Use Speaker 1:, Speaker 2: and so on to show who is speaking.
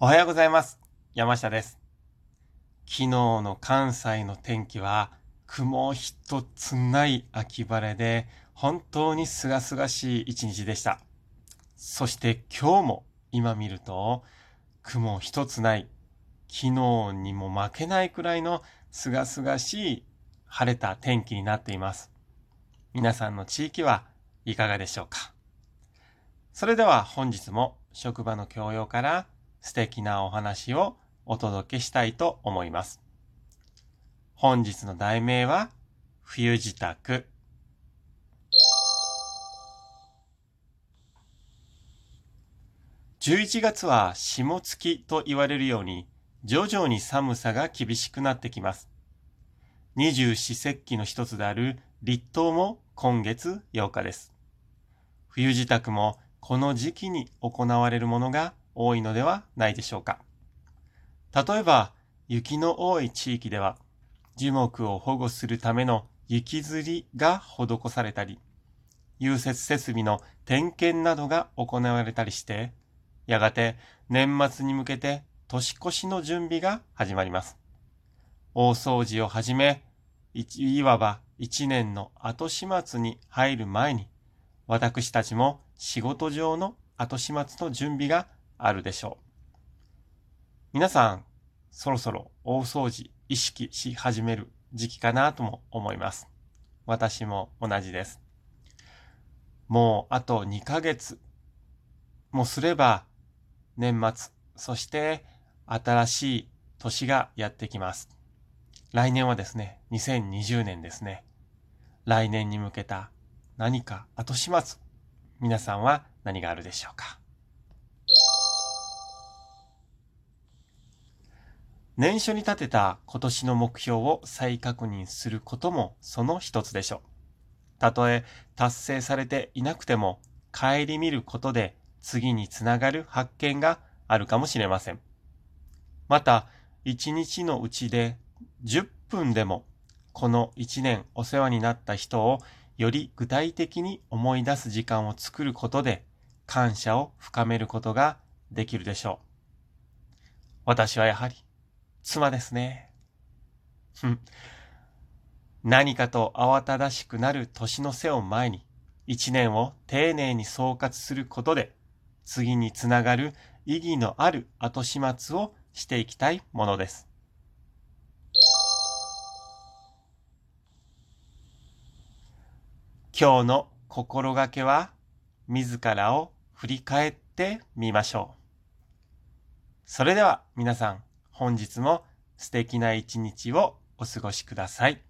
Speaker 1: おはようございます。山下です。昨日の関西の天気は雲一つない秋晴れで本当に清々しい一日でした。そして今日も今見ると雲一つない昨日にも負けないくらいの清々しい晴れた天気になっています。皆さんの地域はいかがでしょうか？それでは本日も職場の教養から素敵なお話をお届けしたいと思います。本日の題名は冬支度。11月は霜月と言われるように徐々に寒さが厳しくなってきます。二十四節気の一つである立冬も今月8日です。冬支度もこの時期に行われるものが多いのではないでしょうか。例えば、雪の多い地域では、樹木を保護するための雪吊りが施されたり、融雪設備の点検などが行われたりして、やがて年末に向けて年越しの準備が始まります。大掃除をはじめ、いわば一年の後始末に入る前に、私たちも仕事上の後始末の準備があるでしょう。皆さん、そろそろ大掃除意識し始める時期かなとも思います。私も同じです。もうあと2ヶ月もすれば年末、そして新しい年がやってきます。来年はですね、2020年ですね。来年に向けた何か後始末、皆さんは何があるでしょうか？年初に立てた今年の目標を再確認することもその一つでしょう。たとえ達成されていなくても、顧みることで次につながる発見があるかもしれません。また、一日のうちで10分でも、この一年お世話になった人をより具体的に思い出す時間を作ることで、感謝を深めることができるでしょう。私はやはり、妻ですね。何かと慌ただしくなる年の瀬を前に、一年を丁寧に総括することで、次につながる意義のある後始末をしていきたいものです。今日の心がけは、自らを振り返ってみましょう。それでは皆さん、本日も素敵な一日をお過ごしください。